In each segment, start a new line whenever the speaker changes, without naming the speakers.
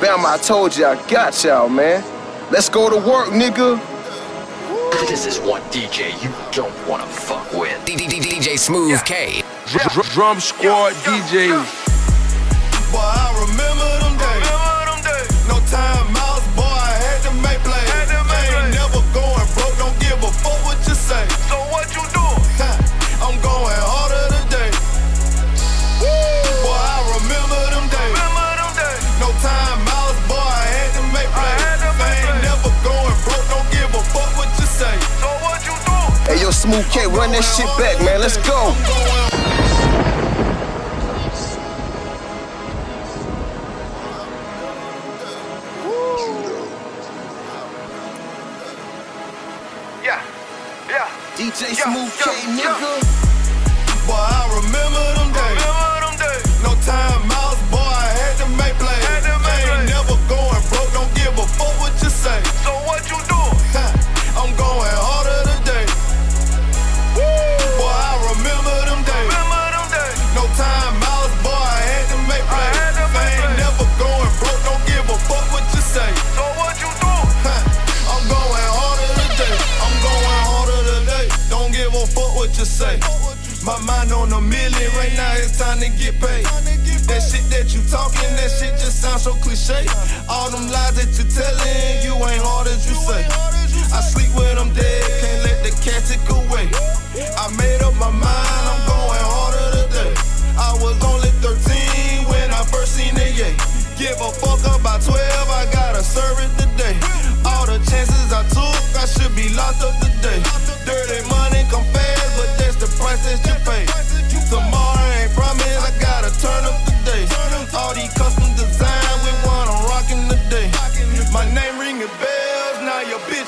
Bam, I told you I got y'all, man. Let's go to work, nigga.
This is one DJ you don't wanna fuck with.
DJ Smoove K.
Drum Squad DJs.
Hey, yo, Smoove K, run that shit back, man. Let's go.
Yeah, yeah.
DJ Smoove K, nigga.
Boy, I remember them days.
Remember
you say. My mind on a million right now. It's time to get paid. That shit that you talking, that shit just sounds so cliche. All them lies that you telling, you ain't hard as you say. I sleep with them dead, can't let the cat take away. I made up my mind, I'm going harder today. I was only 13 when I first seen the yay. Give a fuck about 12, I gotta serve it today. All the chances I took, I should be locked up today. Dirty money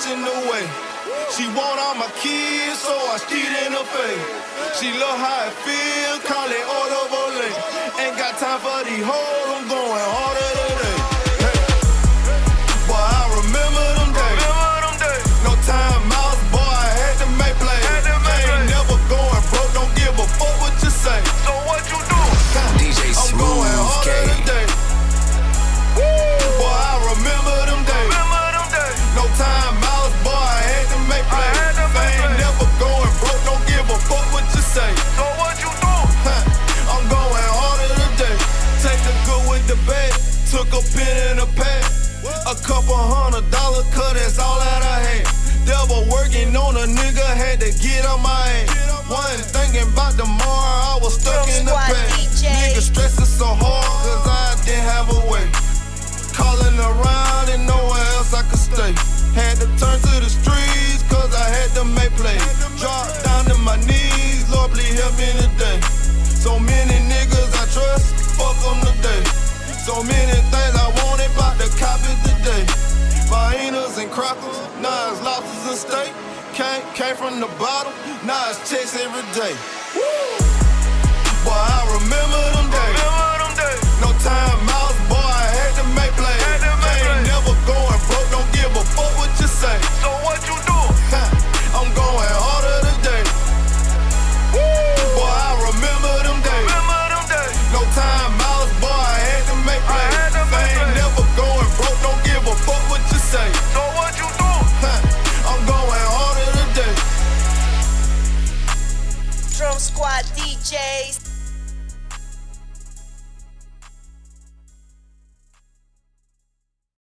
in the way. She want all my kids, so I skid in her face. She love how it feel, call it auto volley. Ain't got time for these hoes, couple hundred dollar cut, that's all that I had. Devil working on a nigga, had to get on my ass. Wasn't from the bottom, now it's checks every day. Remember DJs.